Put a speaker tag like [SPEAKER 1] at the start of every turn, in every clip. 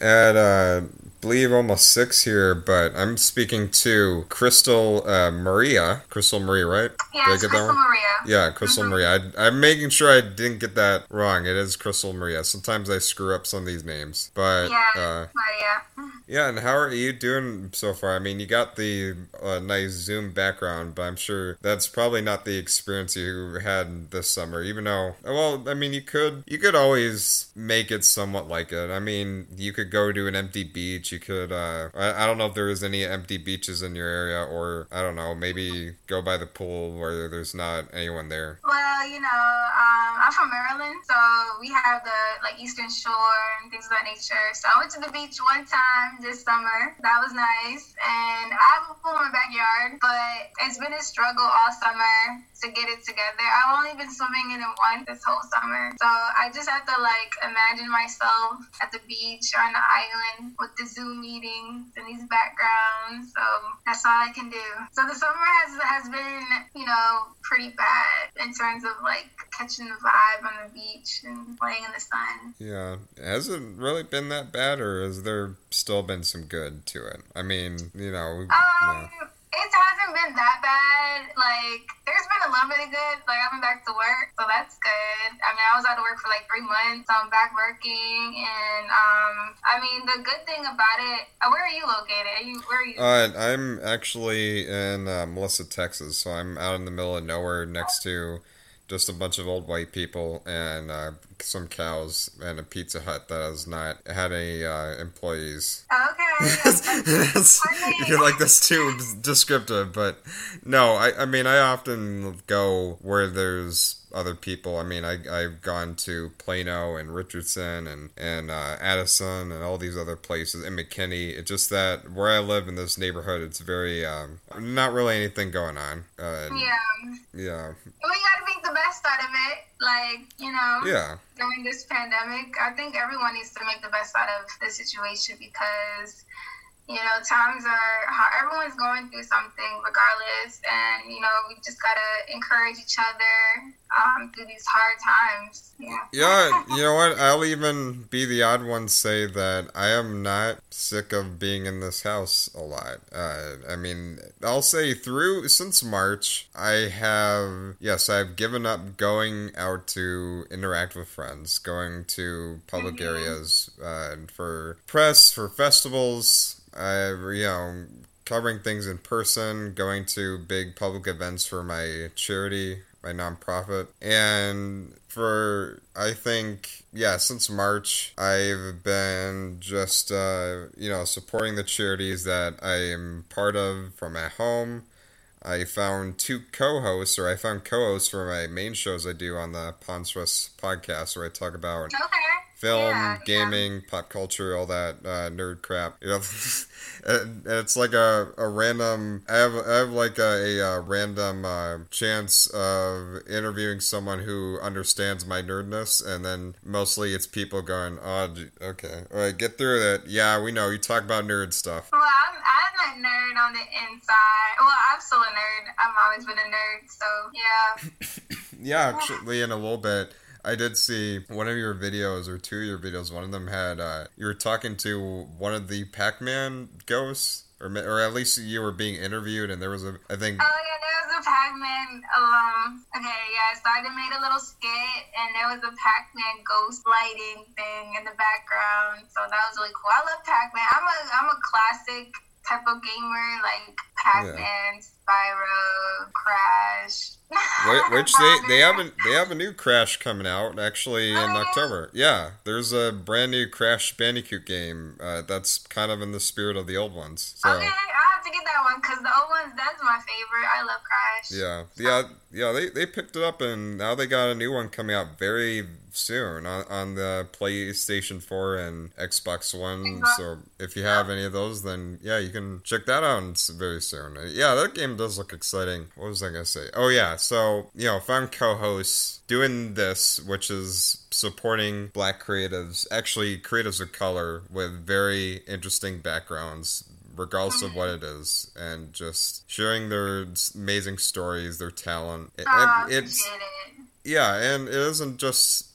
[SPEAKER 1] at uh, believe almost six here, but I'm speaking to Crystal uh, Maria. Crystal Maria, right?
[SPEAKER 2] Yeah, Did I get Crystal Maria.
[SPEAKER 1] Yeah, Crystal mm-hmm. Maria. I, am making sure I didn't get that wrong. It is Crystal Maria. Sometimes I screw up some of these names, but
[SPEAKER 2] yeah, uh, Maria.
[SPEAKER 1] Yeah, and how are you doing so far? I mean, you got the uh, nice Zoom background, but I'm sure that's probably not the experience you had this summer. Even though, well, I mean, you could you could always make it somewhat like it. I mean, you could go to an empty beach. You could. Uh, I, I don't know if there is any empty beaches in your area, or I don't know, maybe go by the pool where there's not anyone there.
[SPEAKER 2] Well, you know, um, I'm from Maryland, so we have the like Eastern Shore and things of that nature. So I went to the beach one time this summer. That was nice. And I have a pool in my backyard, but it's been a struggle all summer to get it together. I've only been swimming in it once this whole summer. So I just have to like imagine myself at the beach or on the island with the Zoom meetings and these backgrounds. So that's all I can do. So the summer has has been, you know, pretty bad in terms of like catching the vibe on the beach and playing in the sun.
[SPEAKER 1] Yeah. Has it really been that bad or has there still been some good to it? I mean, you know, um,
[SPEAKER 2] yeah it hasn't been that bad. Like, there's been a little bit of good. Like, I've been back to work, so that's good. I mean, I was out of work for like three months. So I'm back working, and um, I mean, the good thing about it. Uh, where are you located? Are you where are you?
[SPEAKER 1] Uh, I'm actually in uh, Melissa, Texas. So I'm out in the middle of nowhere, next to just a bunch of old white people and uh, some cows and a Pizza Hut that has not had any uh, employees.
[SPEAKER 2] Okay.
[SPEAKER 1] you're like that's too descriptive, but no, I, I mean I often go where there's other people. I mean, I, I've gone to Plano and Richardson and and uh, Addison and all these other places and McKinney. It's just that where I live in this neighborhood, it's very um, not really anything going on.
[SPEAKER 2] Uh,
[SPEAKER 1] yeah. Yeah.
[SPEAKER 2] We gotta make the best out of it. Like you know.
[SPEAKER 1] Yeah.
[SPEAKER 2] During this pandemic, I think everyone needs to make the best out of the situation because you know, times are hard. Everyone's going through something regardless. And, you know, we just got to encourage each other um, through these hard times. Yeah.
[SPEAKER 1] Yeah, you know what? I'll even be the odd one say that I am not sick of being in this house a lot. Uh, I mean, I'll say through since March, I have, yes, I've given up going out to interact with friends, going to public mm-hmm. areas uh, for press, for festivals I, you know, covering things in person, going to big public events for my charity, my nonprofit, and for I think yeah, since March I've been just uh, you know supporting the charities that I am part of from at home. I found two co-hosts, or I found co-hosts for my main shows I do on the Swiss podcast, where I talk about
[SPEAKER 2] okay.
[SPEAKER 1] Film, yeah, gaming, yeah. pop culture, all that uh, nerd crap. You know, it's like a, a random. I have I have like a, a, a random uh, chance of interviewing someone who understands my nerdness, and then mostly it's people going, "Oh, okay, all right, get through it." Yeah, we know you talk about nerd stuff.
[SPEAKER 2] Well, I'm, I'm a nerd on the inside. Well, I'm still a nerd. I've always been a nerd, so yeah.
[SPEAKER 1] yeah, actually, in a little bit. I did see one of your videos or two of your videos. One of them had uh, you were talking to one of the Pac-Man ghosts. Or, or at least you were being interviewed, and there was a, I think.
[SPEAKER 2] Oh yeah, there was a Pac-Man. Um, okay, yeah. So I made a little skit, and there was a Pac-Man ghost lighting thing in the background. So that was really cool. I love Pac-Man. I'm a, I'm a classic type of gamer, like Pac-Man, yeah. Spyro, Crash.
[SPEAKER 1] Which they they have a they have a new Crash coming out actually in oh, October. Yeah, there's a brand new Crash Bandicoot game uh, that's kind of in the spirit of the old ones. So.
[SPEAKER 2] Okay, I have to get that one because the old ones that's my favorite. I love Crash.
[SPEAKER 1] Yeah, yeah, yeah. They they picked it up and now they got a new one coming out very soon on, on the PlayStation 4 and Xbox One. So if you have any of those, then yeah, you can check that out very soon. Uh, yeah, that game does look exciting. What was I gonna say? Oh yeah, so you know, if I'm co-hosts doing this, which is supporting black creatives, actually creatives of color with very interesting backgrounds, regardless of what it is, and just sharing their amazing stories, their talent.
[SPEAKER 2] Oh, it's it.
[SPEAKER 1] yeah, and it isn't just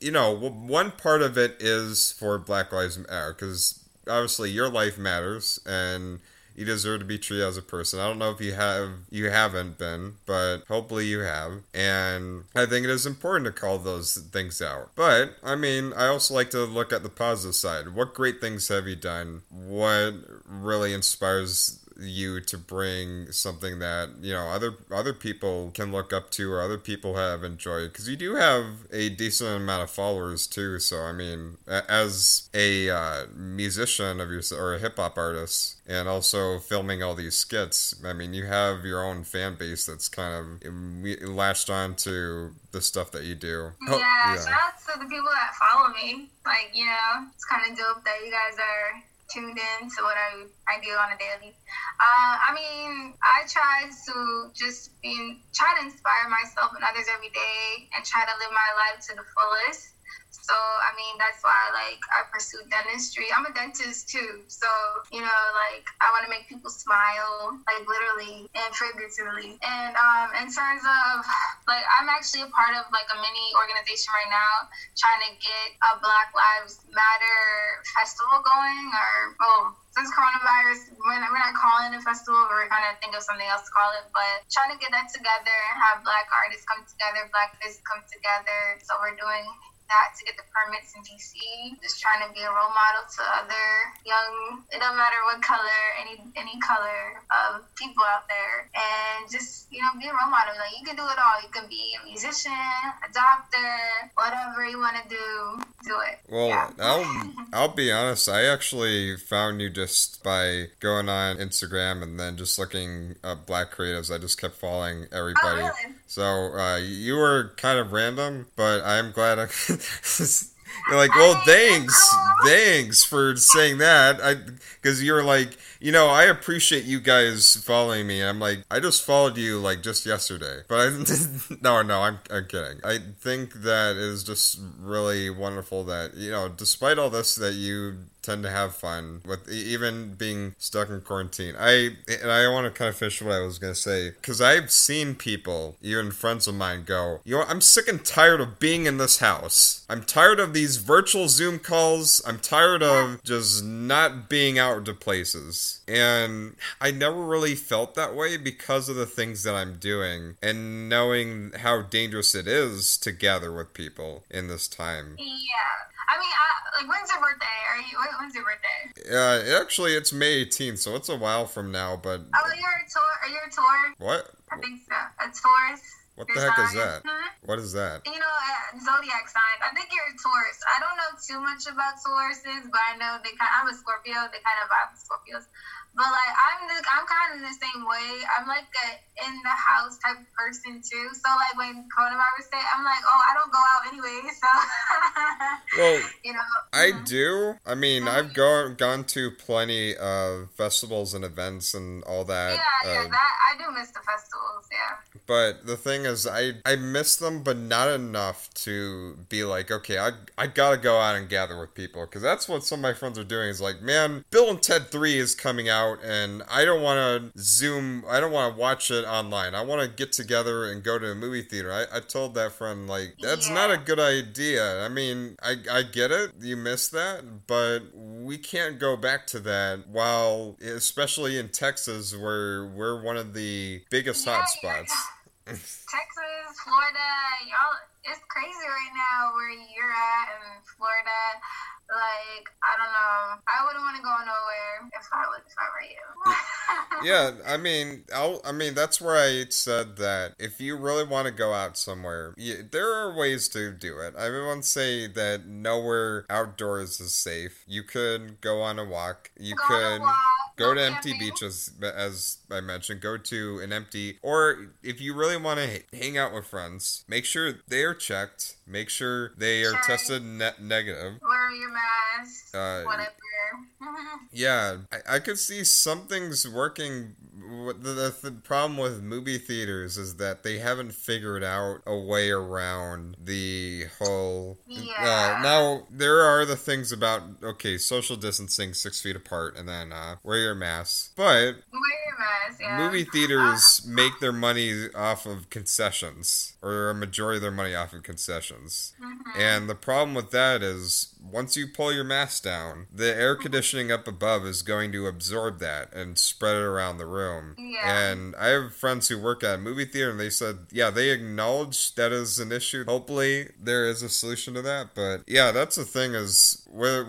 [SPEAKER 1] you know, one part of it is for Black Lives Matter because uh, obviously your life matters and you deserve to be treated as a person. I don't know if you have you haven't been, but hopefully you have. And I think it is important to call those things out. But I mean, I also like to look at the positive side. What great things have you done? What really inspires you to bring something that you know other other people can look up to or other people have enjoyed because you do have a decent amount of followers too. So i mean as a uh, musician of your or a hip-hop artist and also filming all these skits i mean you have your own fan base that's kind of latched on to the stuff that you do.
[SPEAKER 2] Yeah, yeah. shout out to the people that follow me. Like you know it's kind of dope that you guys are tuned in to what I, I do on a daily. Uh, I mean, I try to just be, try to inspire myself and others every day and try to live my life to the fullest. So I mean that's why like I pursued dentistry. I'm a dentist too. So, you know, like I wanna make people smile, like literally and figuratively. And um in terms of like I'm actually a part of like a mini organization right now trying to get a Black Lives Matter festival going or oh since coronavirus, we're not, calling it a festival, we're kind of think of something else to call it, but trying to get that together and have black artists come together, black business come together. So we're doing that to get the permits in DC. Just trying to be a role model to other young, it don't matter what color, any any color of people out there, and just you know be a role model. Like you can do it all. You can be a musician, a doctor, whatever you want to do, do it.
[SPEAKER 1] Well, yeah. I'll I'll be honest. I actually found you just by going on Instagram and then just looking up black creatives. I just kept following oh, everybody. Oh, really? So uh, you were kind of random, but I'm glad I. You're like, well, thanks, thanks for saying that. I because you're like, you know, I appreciate you guys following me. I'm like, I just followed you like just yesterday, but I no, no, I'm I'm kidding. I think that is just really wonderful that you know, despite all this, that you tend to have fun with even being stuck in quarantine. I and I want to kind of finish what I was gonna say because I've seen people, even friends of mine, go, you know, I'm sick and tired of being in this house. I'm tired of these virtual Zoom calls. I'm tired of just not being out to places. And I never really felt that way because of the things that I'm doing and knowing how dangerous it is to gather with people in this time.
[SPEAKER 2] Yeah. I mean, I, like, when's your birthday? Are you? When's your birthday?
[SPEAKER 1] Uh, actually, it's May 18th, so it's a while from now. But
[SPEAKER 2] oh, you're a tour. Are you a tour?
[SPEAKER 1] What?
[SPEAKER 2] I think so. A Taurus.
[SPEAKER 1] What the heck is that? What is that?
[SPEAKER 2] You know, uh, zodiac sign. I think you're a Taurus. I don't know too much about Tauruses, but I know they kind. I'm a Scorpio. They kind of vibe with Scorpios. But like I'm the I'm kind of the same way. I'm like a in the house type person too. So like when coronavirus hit, I'm like, oh, I don't go out anyway. So well, you know,
[SPEAKER 1] I mm-hmm. do. I mean, mm-hmm. I've gone gone to plenty of festivals and events and all that.
[SPEAKER 2] Yeah, yeah, uh, that I do miss the festivals. Yeah.
[SPEAKER 1] But the thing is, I I miss them, but not enough to be like, okay, I I gotta go out and gather with people because that's what some of my friends are doing. Is like, man, Bill and Ted Three is coming out, and I don't want to Zoom. I don't want to watch it online. I want to get together and go to a movie theater. I, I told that friend like that's yeah. not a good idea. I mean, I I get it. You miss that, but we can't go back to that. While especially in Texas, where we're one of the biggest yeah, hotspots.
[SPEAKER 2] Texas, Florida, y'all, it's crazy right now where you're at in Florida. Like, I don't know. I wouldn't want to go nowhere if I was if I were
[SPEAKER 1] you. yeah, I mean, I'll, I mean, that's where I said that if you really want to go out somewhere, you, there are ways to do it. I won't say that nowhere outdoors is safe. You could go on a walk. You go could go to empty beaches, as I mentioned. Go to an empty, or if you really want to hang out with friends, make sure they are checked. Make sure they are tested ne- negative.
[SPEAKER 2] Wear your mask. Uh, whatever.
[SPEAKER 1] yeah, I, I could see something's working the, the, problem with movie theaters is that they haven't figured out a way around the whole. Uh, yeah. Uh, now there are the things about okay, social distancing, six feet apart, and then uh, wear your mask. But
[SPEAKER 2] wear Yeah.
[SPEAKER 1] movie theaters make their money off of concessions, or a majority of their money off of concessions.
[SPEAKER 2] Mhm.
[SPEAKER 1] And the problem with that is once you pull your mask down, the air conditioning up above is going to absorb that and spread it around the room.
[SPEAKER 2] Yeah.
[SPEAKER 1] And I have friends who work at a movie theater and they said, yeah, they acknowledge that is an issue. Hopefully there is a solution to that. But yeah, that's the thing is where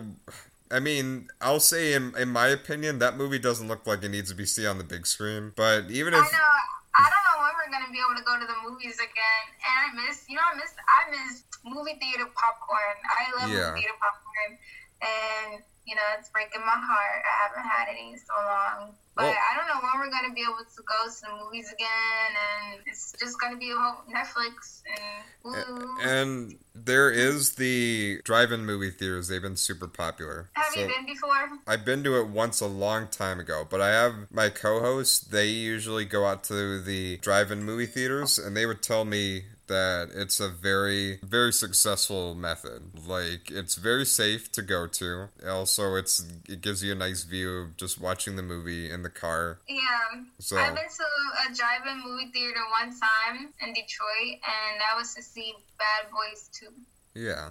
[SPEAKER 1] I mean, I'll say in in my opinion, that movie doesn't look like it needs to be seen on the big screen. But even if I
[SPEAKER 2] know. I don't know when we're gonna be able to go to the movies again. And I miss, you know, I miss, I miss movie theater popcorn. I love
[SPEAKER 1] Yeah.
[SPEAKER 2] movie theater popcorn, and you know, it's breaking my heart. I haven't had any in so long. But
[SPEAKER 1] Well-
[SPEAKER 2] I don't know when we're gonna be able to go to the movies again, and it's just gonna be a whole Netflix and Hulu.
[SPEAKER 1] and there is the drive-in movie theaters. They've been super popular.
[SPEAKER 2] Have
[SPEAKER 1] So-
[SPEAKER 2] you been before?
[SPEAKER 1] I've been to it once a long time ago, but I have my co-hosts. They usually go out to the drive-in movie theaters, and they would tell me that it's a very, very successful method. Like it's very safe to go to. Also, it's it gives you a nice view of just watching the movie in the car.
[SPEAKER 2] Yeah.
[SPEAKER 1] So
[SPEAKER 2] I've been to a drive-in movie theater one time in Detroit, and that was to see Bad Boys 2.
[SPEAKER 1] yeah.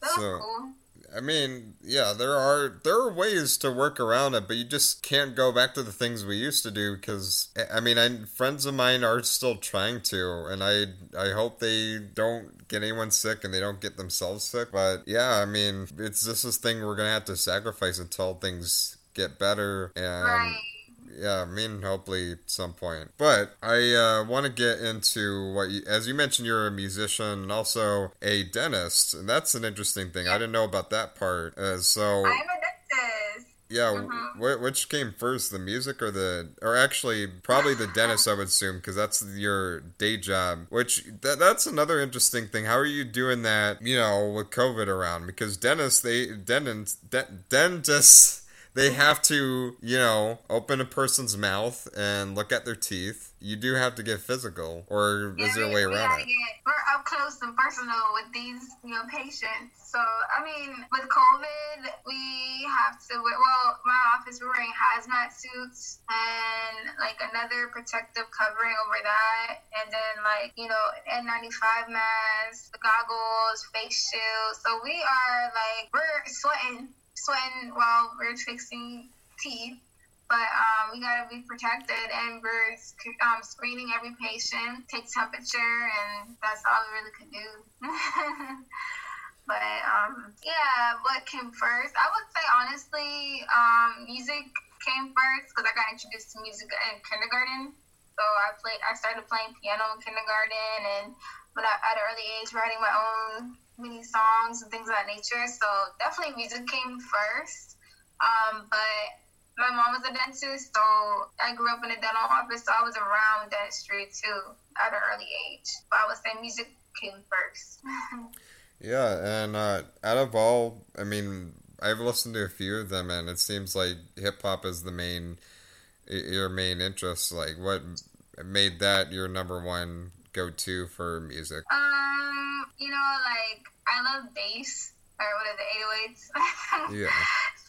[SPEAKER 2] That was cool.
[SPEAKER 1] I mean, yeah, there are there are ways to work around it, but you just can't go back to the things we used to do because I mean, I, friends of mine are still trying to, and I I hope they don't get anyone sick and they don't get themselves sick. But yeah, I mean, it's just this thing we're gonna have to sacrifice until things get better and.
[SPEAKER 2] right.
[SPEAKER 1] Yeah, I mean, hopefully at some point. But I uh, want to get into what you, as you mentioned, you're a musician and also a dentist, and that's an interesting thing. I didn't know about that part. Uh, so,
[SPEAKER 2] I'm a dentist.
[SPEAKER 1] yeah,
[SPEAKER 2] Mhm.
[SPEAKER 1] wh- which came first, the music or the, or actually probably the dentist, I would assume, because that's your day job. Which that, that's another interesting thing. How are you doing that? You know, with COVID around, because dentists, they dentists, de- dentists they have to, you know, open a person's mouth and look at their teeth. You do have to get physical, or is there a way around it?
[SPEAKER 2] Get, we're up close and personal with these, you know, patients. So, I mean, with COVID, we have to. Well, my office we're wearing hazmat suits and like another protective covering over that, and then like you know N95 masks, goggles, face shields. So we are like we're sweating, sweating while we're fixing teeth but um, we gotta be protected and we're um, screening every patient, take temperature, and that's all we really can do. but um, yeah, what came first? I would say honestly, um, music came first because I got introduced to music in kindergarten. So I played, I started playing piano in kindergarten, and but I, at an early age, writing my own mini songs and things of that nature. So definitely, music came first. Um, but my mom was a dentist, so I grew up in a dental office, so I was around dentistry too at an early age. But I would say music came first.
[SPEAKER 1] Yeah, and uh, out of all, I mean, I've listened to a few of them, and it seems like hip hop is the main, your main interest. Like, what made that your number one go to for music?
[SPEAKER 2] um, you know, like I love bass or what are the 808s?
[SPEAKER 1] Yeah,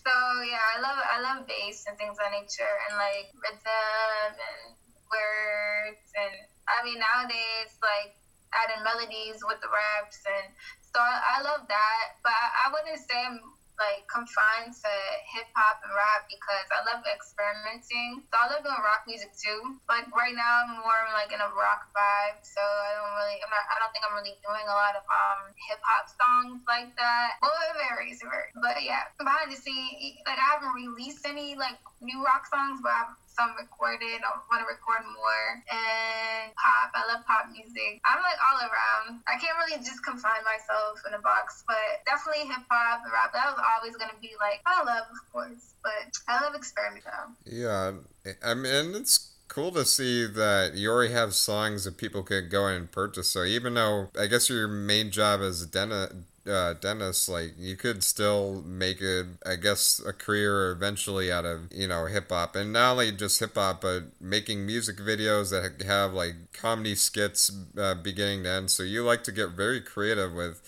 [SPEAKER 2] So yeah, I love I love bass and things of that nature and like rhythm and words and I mean nowadays like adding melodies with the raps and so I, I love that. But I, I wouldn't say I'm like confined to hip hop and rap because I love experimenting. So I love doing rock music too. Like right now I'm more like in a rock vibe, so I don't really I'm not I don't think I'm really doing a lot of um hip hop songs like that. Well it varies. But yeah, behind the scene like I haven't released any like new rock songs but I've some recorded. I want to record more and pop. I love pop music. I'm like all around. I can't really just confine myself in a box, but definitely hip hop and rap. That was always gonna be like I love, of course, but I love experimental.
[SPEAKER 1] yeah. I mean, it's cool to see that you already have songs that people could go and purchase. So even though I guess your main job a dentist. Uh, dentist, like you could still make a, I guess, a career eventually out of you know hip hop, and not only just hip hop, but making music videos that have like comedy skits uh, beginning to end. So you like to get very creative with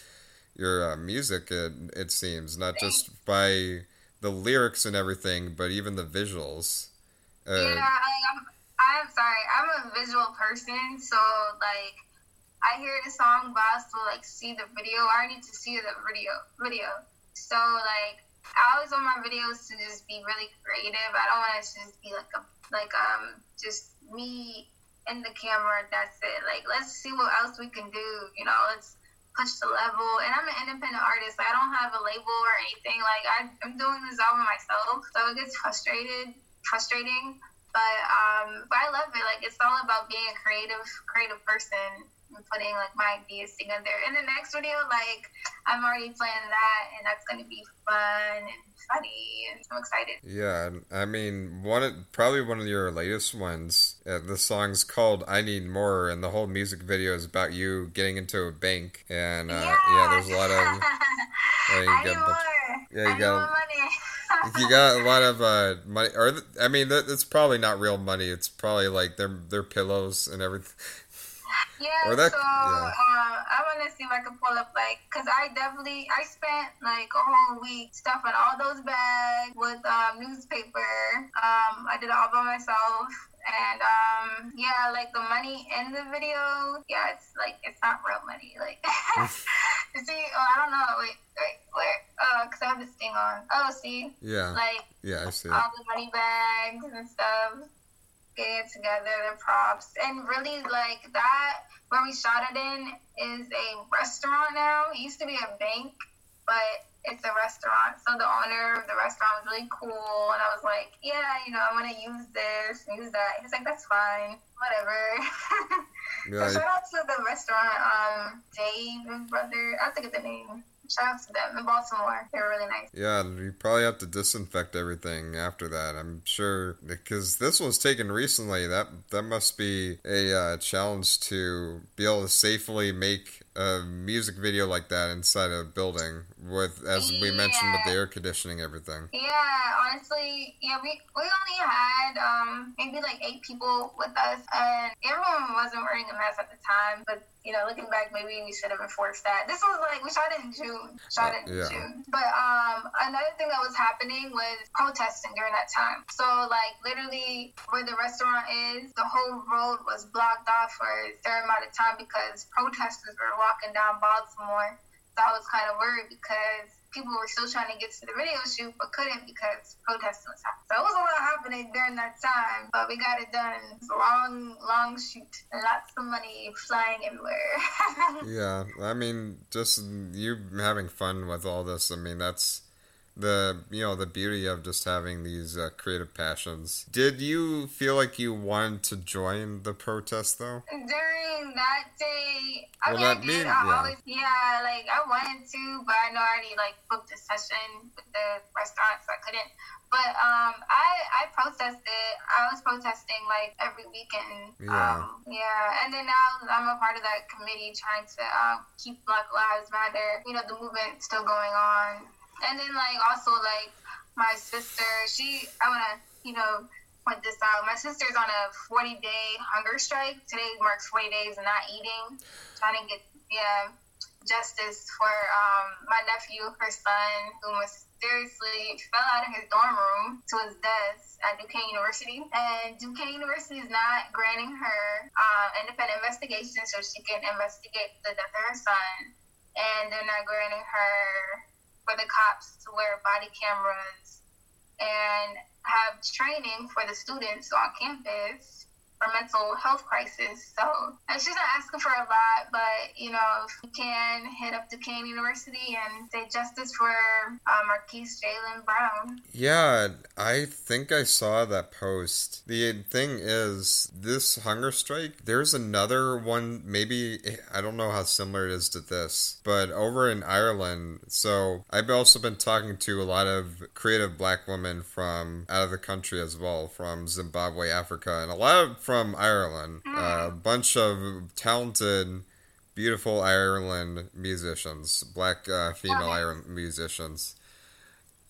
[SPEAKER 1] your uh, music. It, it seems not just by the lyrics and everything, but even the visuals. Uh,
[SPEAKER 2] yeah, I, I'm. I'm sorry. I'm a visual person, so like, I hear the song, but I still like see the video. I need to see the video. Video. So like, I always want my videos to just be really creative. I don't want it to just be like a like um just me in the camera. That's it. Like, let's see what else we can do. You know, let's push the level. And I'm an independent artist. I don't have a label or anything. Like I, I'm doing this album myself, so it gets frustrated, frustrating. But um, but I love it. Like it's all about being a creative, creative person and putting like my ideas together. In the next video, like I'm already planning that, and that's gonna be fun and funny, and I'm excited.
[SPEAKER 1] Yeah, I mean, one of, probably one of your latest ones. Uh, the song's called "I Need More," and the whole music video is about you getting into a bank. And uh, yeah. yeah. there's a lot of.
[SPEAKER 2] Uh, I need more. Yeah, you I got.
[SPEAKER 1] money. you got a lot of uh, money, or I mean, that's probably not real money. It's probably like their their pillows and everything.
[SPEAKER 2] Yeah, that, so yeah. Uh, I want to see if I can pull up like, cause I definitely I spent like a whole week stuffing all those bags with um, newspaper. Um, I did it all by myself, and um, yeah, like the money in the video, yeah, it's like it's not real money. Like, see, oh, I don't know. Wait, wait, where? Oh, cause I have this thing on. Oh, see.
[SPEAKER 1] Yeah.
[SPEAKER 2] Like.
[SPEAKER 1] Yeah, I see.
[SPEAKER 2] All it. the money bags and stuff getting it together, the props, and really like that where we shot it in is a restaurant now. It used to be a bank, but it's a restaurant. So the owner of the restaurant was really cool, and I was like, yeah, you know, I want to use this, use that. He's like, that's fine, whatever. so shout out to the restaurant, um, Dave brother. I have to get the name shout out to them in Baltimore. They were really nice.
[SPEAKER 1] Yeah, you probably have to disinfect everything after that. I'm sure because this was taken recently. That that must be a uh, challenge to be able to safely make a music video like that inside a building with as we mentioned with the air conditioning everything
[SPEAKER 2] yeah honestly yeah we we only had um maybe like eight people with us and everyone wasn't wearing a mask at the time but you know, looking back, maybe we should have enforced that. This was like we shot it in June, shot it in yeah. June. But um, another thing that was happening was protesting during that time. So like literally, where the restaurant is, the whole road was blocked off for a certain amount of time because protesters were walking down Baltimore. So I was kind of worried because people were still trying to get to the video shoot but couldn't because protesting was happening. So it was a lot happening during that time, but we got it done. It's a long, long shoot lots of money flying everywhere.
[SPEAKER 1] yeah, I mean, just you having fun with all this. I mean, that's the you know the beauty of just having these uh, creative passions. Did you feel like you wanted to join the protest though?
[SPEAKER 2] During that day, I well, mean, I did. Mean, I yeah. always, yeah, like I wanted to, but I know I already like booked a session with the restaurant, so I couldn't. But um, I I protested. I was protesting like every weekend.
[SPEAKER 1] Yeah.
[SPEAKER 2] Um, yeah, and then now I'm a part of that committee trying to um, keep Black Lives Matter. You know, the movement still going on and then like also like my sister, she I wanna you know point this out. My sister's on a 40 day hunger strike. Today marks 40 days of not eating, trying to get yeah justice for um, my nephew, her son, who mysteriously fell out of his dorm room to his death at Duquesne University. And Duquesne University is not granting her uh, independent investigation so she can investigate the death of her son. And they're not granting her for the cops to wear body cameras and have training for the students on campus for mental health crisis. So she's not asking for a lot, but you know, if you can hit up Duquesne University and say justice for uh, Marquis Jaylen Brown.
[SPEAKER 1] Yeah, I think I saw that post. The thing is, this hunger strike, there's another one, maybe, I don't know how similar it is to this, but over in Ireland. So I've also been talking to a lot of creative black women from out of the country as well, from Zimbabwe, Africa, and a lot of from Ireland. A bunch of talented, beautiful Ireland musicians, black uh, female Ireland musicians.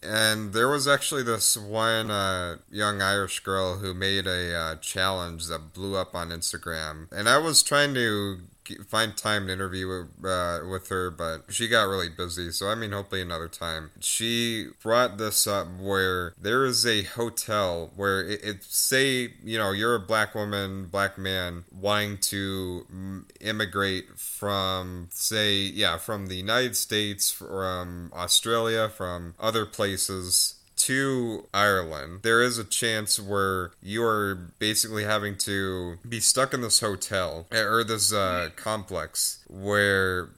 [SPEAKER 1] And there was actually this one uh, young Irish girl who made a uh, challenge that blew up on Instagram. And I was trying to find time to interview with, uh, with her, but she got really busy. So I mean, hopefully another time. She brought this up where there is a hotel where it, it say you know you're a black woman, black man wanting to immigrate from say yeah from the United States, from Australia, from other places to Ireland, there is a chance where you are basically having to be stuck in this hotel or this uh, complex where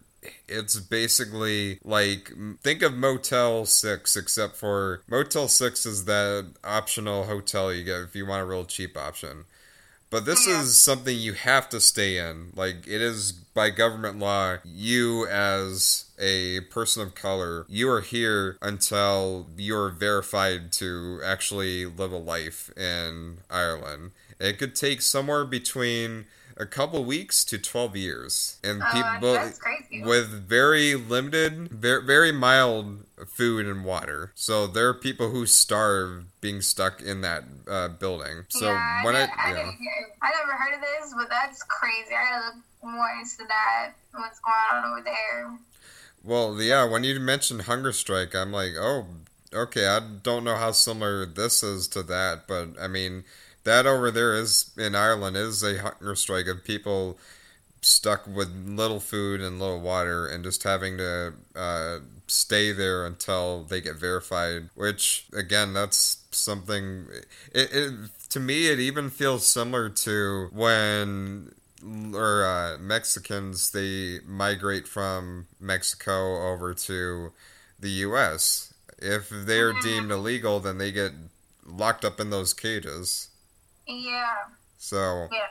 [SPEAKER 1] it's basically like think of Motel 6 except for Motel 6 is that optional hotel you get if you want a real cheap option. But this yeah. is something you have to stay in. Like it is by government law, you as a person of color, you are here until you're verified to actually live a life in Ireland. It could take somewhere between a couple weeks to 12 years. And uh, people with very limited very, very mild food and water. So there are people who starve being stuck in that uh, building. So
[SPEAKER 2] yeah, when I, I, I, yeah. I never heard of this but that's crazy. I gotta look more into that what's going on over there.
[SPEAKER 1] Well yeah when you mentioned hunger strike i'm like oh okay i don't know how similar this is to that but i mean that over there is in Ireland is a hunger strike of people stuck with little food and little water and just having to uh, stay there until they get verified. Which again, that's something. It, it to me, it even feels similar to when or uh, Mexicans they migrate from Mexico over to the U.S. If they're deemed illegal, then they get locked up in those cages.
[SPEAKER 2] Yeah.
[SPEAKER 1] So. Yeah.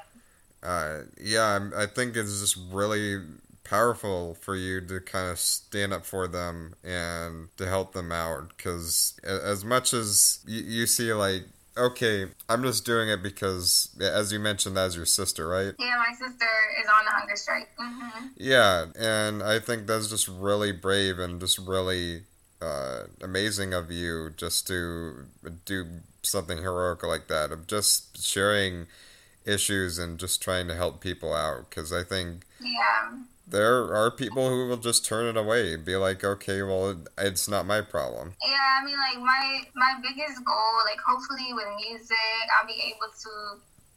[SPEAKER 1] Uh, yeah, I think it's just really powerful for you to kind of stand up for them and to help them out because as much as you, you see like okay i'm just doing it because as you mentioned that's your sister right
[SPEAKER 2] yeah my sister is on the hunger strike mm-hmm.
[SPEAKER 1] yeah and i think that's just really brave and just really uh, amazing of you just to do something heroic like that of just sharing issues and just trying to help people out because I think
[SPEAKER 2] yeah.
[SPEAKER 1] there are people who will just turn it away and be like okay well it's not my problem.
[SPEAKER 2] Yeah i mean like my my biggest goal like hopefully with music i'll be able to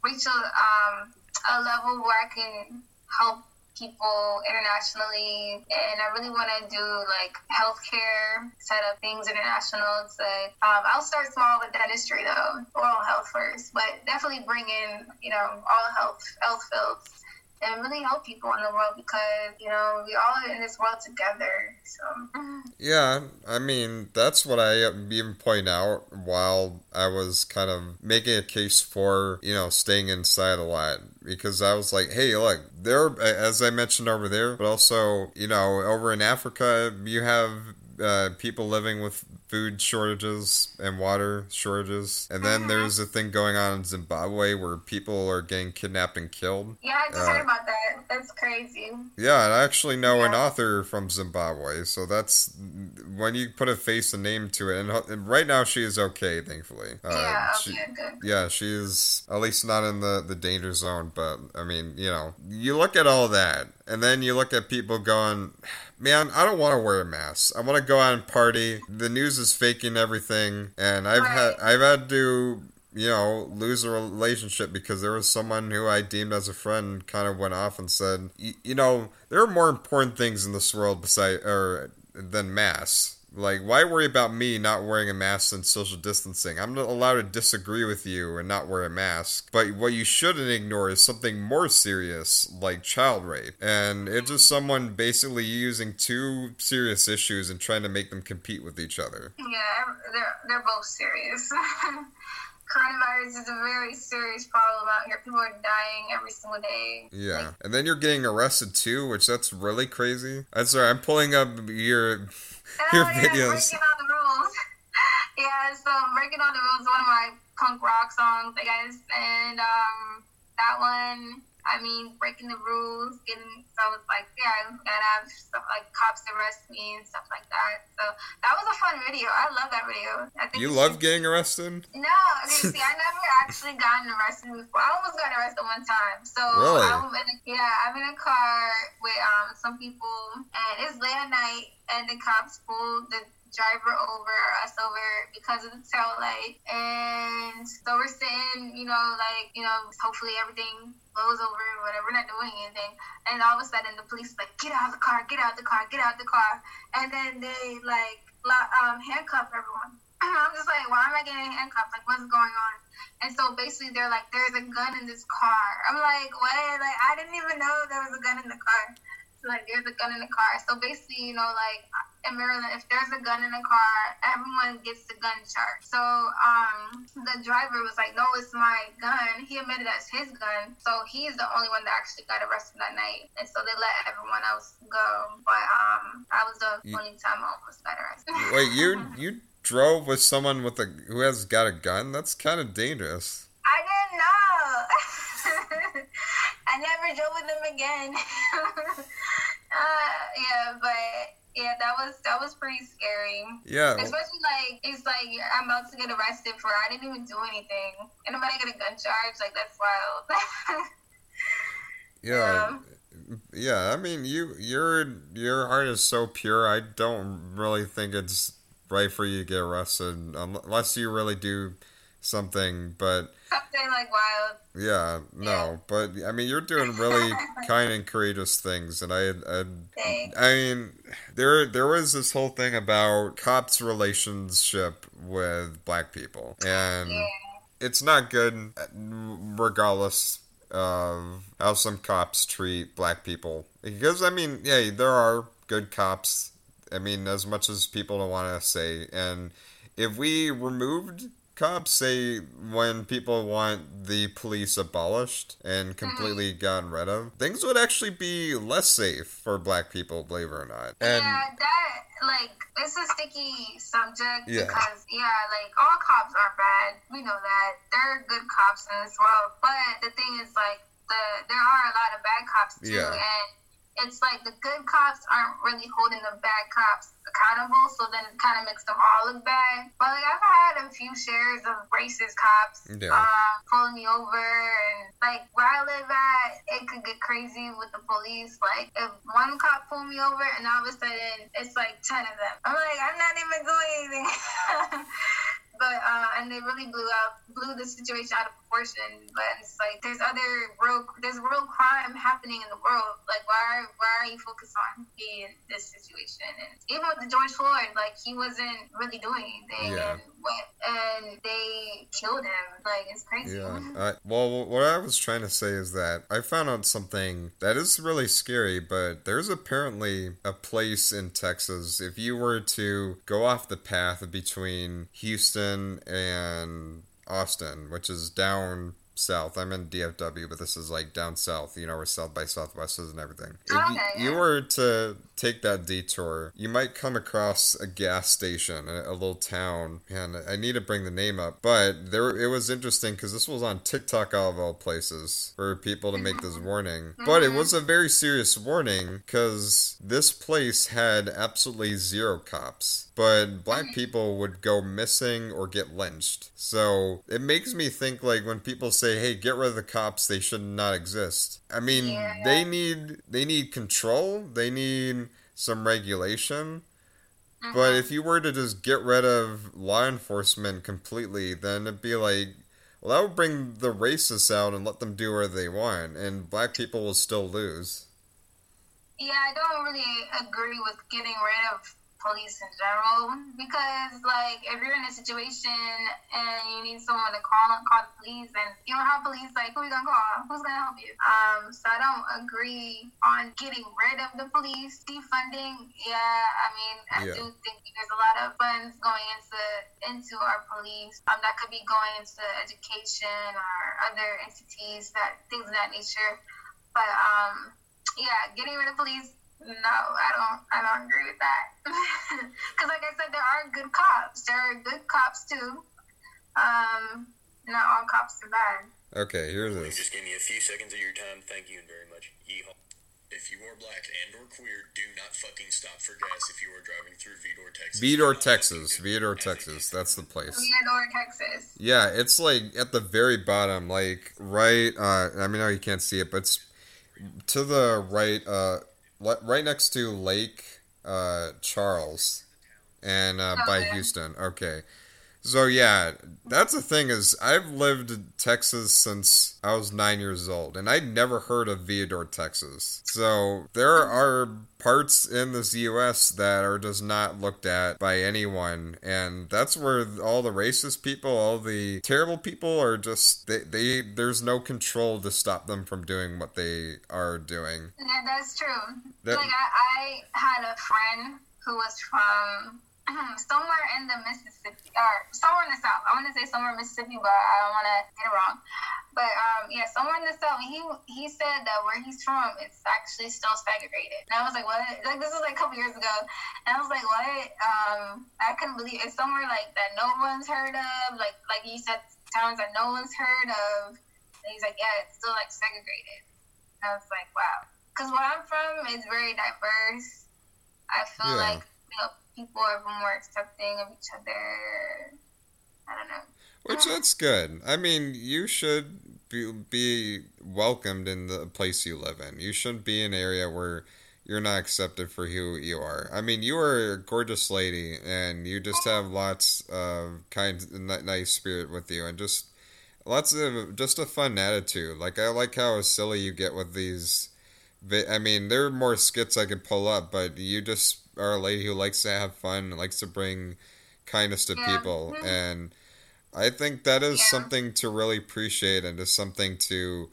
[SPEAKER 2] reach a um a level where i can help people internationally, and I really want to do like healthcare set up things international. So um, I'll start small with dentistry though, oral health first, but definitely bring in you know all health health fields and really help people in the world because you know we all are in this world together. So
[SPEAKER 1] yeah, I mean that's what I even point out while I was kind of making a case for you know staying inside a lot because I was like, hey, look, there as I mentioned over there, but also you know over in Africa you have uh, people living with food shortages and water shortages. And then mm-hmm. there's a thing going on in Zimbabwe where people are getting kidnapped and killed.
[SPEAKER 2] Yeah, I just uh, heard about that. That's crazy.
[SPEAKER 1] Yeah, and I actually know yeah. an author from Zimbabwe. So that's when you put a face and name to it. And, and right now she is okay, thankfully.
[SPEAKER 2] Uh, yeah, okay, she, good.
[SPEAKER 1] Yeah, she is at least not in the, the danger zone. But I mean, you know, you look at all that and then you look at people going, man, I don't want to wear a mask. I want to go out and party. The news is faking everything, and I've had I've had to you know lose a relationship because there was someone who I deemed as a friend kind of went off and said, you know, there are more important things in this world beside or than masks. Like, why worry about me not wearing a mask and social distancing? I'm not allowed to disagree with you and not wear a mask. But what you shouldn't ignore is something more serious, like child rape. And it's just someone basically using two serious issues and trying to make them compete with each other.
[SPEAKER 2] Yeah, they're, they're both serious. coronavirus is a very serious problem out here. People are dying every single day.
[SPEAKER 1] Yeah, like, and then you're getting arrested too, which that's really crazy. I'm sorry, I'm pulling up your your oh,
[SPEAKER 2] videos. breaking all the rules. yeah, so breaking all the rules is one of my punk rock songs, I guess, and um, that one. I mean, breaking the rules, getting so it's like, yeah, I gotta have stuff like cops arrest me and stuff like that. So that was a fun video. I love that video. I
[SPEAKER 1] think you love getting arrested.
[SPEAKER 2] No, okay, see, I never actually gotten arrested before. I almost got arrested one time. So
[SPEAKER 1] really?
[SPEAKER 2] I'm in a, yeah, I'm in a car with um some people, and it's late at night, and the cops pulled the driver over us over because of the tail light. And so we're sitting, you know, like, you know, hopefully everything blows over whatever. We're not doing anything. And all of a sudden the police like, get out of the car, get out of the car, get out of the car. And then they like um, handcuff everyone. I'm just like, why am I getting handcuffed? Like, what's going on? And so basically, they're like, there's a gun in this car. I'm like, what? Like, I didn't even know there was a gun in the car. So, like, there's a gun in the car. So basically, you know, like, in Maryland, if there's a gun in the car, everyone gets the gun charge. So um, the driver was like, "No, it's my gun." He admitted that's his gun, so he's the only one that actually got arrested that night. And so they let everyone else go. But um, I was the you, only time I almost got arrested.
[SPEAKER 1] Wait, you you drove with someone with a who has got a gun? That's kind of dangerous.
[SPEAKER 2] I didn't know. I never drove with them again. uh, yeah, but yeah, that was that was pretty scary.
[SPEAKER 1] Yeah.
[SPEAKER 2] Especially like it's like I'm about to get arrested for I didn't even do anything. And I'm about to get a gun charge. Like that's wild.
[SPEAKER 1] yeah. Um, yeah, I mean, you your your heart is so pure. I don't really think it's right for you to get arrested unless you really do something. But
[SPEAKER 2] something like wild.
[SPEAKER 1] Yeah, no, yeah. but I mean, you're doing really kind and courageous things, and I, I, I mean, there, there was this whole thing about cops' relationship with black people, and yeah. it's not good, regardless of how some cops treat black people. Because I mean, yeah, there are good cops. I mean, as much as people don't want to say, and if we removed cops say when people want the police abolished and completely mm-hmm. gotten rid of, things would actually be less safe for black people, believe it or not.
[SPEAKER 2] And yeah, that like it's a sticky subject yeah. because yeah, like all cops aren't bad. We know that. There are good cops in this world. But the thing is like the there are a lot of bad cops too yeah. and it's like the good cops aren't really holding the bad cops accountable, so then it kind of makes them all look bad. But like I've had a few shares of racist cops yeah. um, pulling me over, and like where I live at, it could get crazy with the police. Like if one cop pulled me over, and all of a sudden it's like ten of them. I'm like, I'm not even doing anything. but uh, and they really blew out blew the situation out of proportion. But it's like there's other real there's real crime happening in the world. Like why why are you focused on being this situation? And even with the George Floyd, like he wasn't really doing anything, yeah. and and they killed him. Like it's crazy.
[SPEAKER 1] Yeah. I, well, what I was trying to say is that I found out something that is really scary. But there's apparently a place in Texas. If you were to go off the path between Houston and Austin, which is down south. I'm in DFW, but this is like down south, you know, where South by Southwest is and everything. If okay, you, you were to take that detour, you might come across a gas station, a, a, little town, and I need to bring the name up, but there it was interesting because this was on TikTok of all places for people to make this warning, but it mm-hmm. was a very serious warning because this place had absolutely zero cops but black people would go missing or get lynched. So it makes me think like when people say, "Hey, get rid of the cops," they should not exist. I mean, yeah. they need they need control. They need some regulation. Uh-huh. But if you were to just get rid of law enforcement completely, then it'd be like, well, that would bring the racists out and let them do what they want, and black people will still lose.
[SPEAKER 2] Yeah, I don't really agree with getting rid of police in general because like if you're in a situation and you need someone to call call the police and you don't have police like who are you gonna call? Who's gonna help you? Um so i don't agree on getting rid of the police defunding. Yeah i mean i yeah. do think there's a lot of funds going into into our police. Um that could be going into education or other entities that things of that nature. But um yeah getting rid of police no, I don't. I don't agree with that. Because, like I said, there are good cops. There are good cops too. Um, not all cops are bad.
[SPEAKER 1] Okay, here's this.
[SPEAKER 3] You just gave me a few seconds of your time. Thank you very much. Yeehaw. If you are black and or queer, do not fucking stop for gas if you are driving through Vidor, Texas.
[SPEAKER 1] Vidor, Texas.
[SPEAKER 3] fucking do it.
[SPEAKER 1] Vidor, Texas. That's the place.
[SPEAKER 2] Vidor, Texas.
[SPEAKER 1] Yeah, it's like at the very bottom, like right. Uh, I mean, no, you can't see it, but it's to the right. Uh, le- right next to Lake uh, Charles, and uh, by
[SPEAKER 2] Okay.
[SPEAKER 1] Houston. Okay, so yeah, that's the thing is I've lived in Texas since I was nine years old, and I'd never heard of Vidor, Texas. So there are parts in this U.S. that are just not looked at by anyone, and that's where all the racist people, all the terrible people, are just they, they there's no control to stop them from doing what they are doing.
[SPEAKER 2] Yeah, that's true.
[SPEAKER 1] That-
[SPEAKER 2] like I, I had a friend who was from somewhere in the Mississippi or somewhere in the South. I want to say somewhere in Mississippi, but I don't want to get it wrong. But um, yeah, somewhere in the South. He he said that where he's from, it's actually still segregated. And I was like, what? Like this was like a couple years ago, and I was like, what? Um, I couldn't believe it's somewhere like that no one's heard of. Like like you said, towns that no one's heard of. And he's like, yeah, it's still like segregated. And I was like, wow. Because where I'm from is very diverse. I feel
[SPEAKER 1] Yeah.
[SPEAKER 2] like you know people are more accepting of each other. I don't know.
[SPEAKER 1] Which uh-huh. that's good. I mean, you should be, be welcomed in the place you live in. You shouldn't be in an area where you're not accepted for who you are. I mean, you are a gorgeous lady, and you just have lots of kind, ni- nice spirit with you, and just lots of just a fun attitude. Like I like how silly you get with these. I mean, there are more skits I could pull up, but you just are a lady who likes to have fun, and likes to bring kindness to
[SPEAKER 2] Yeah.
[SPEAKER 1] people,
[SPEAKER 2] Mhm.
[SPEAKER 1] and I think that is
[SPEAKER 2] Yeah.
[SPEAKER 1] something to really appreciate and is something to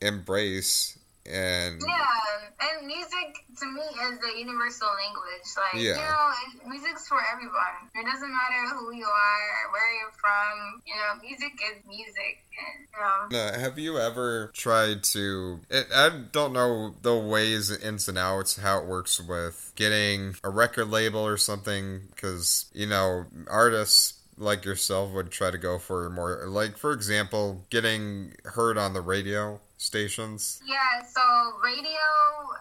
[SPEAKER 1] embrace. And
[SPEAKER 2] Yeah, and music to me is a universal language. Like you
[SPEAKER 1] Yeah.
[SPEAKER 2] know, music's for everyone. It doesn't matter who you are, where you're from. You know, music is music, and you know.
[SPEAKER 1] Have you ever tried to? I I don't know the ways, ins and outs, how it works with getting a record label or something, because you know artists like yourself would try to go for more, like for example, getting heard on the radio stations.
[SPEAKER 2] Yeah, so radio,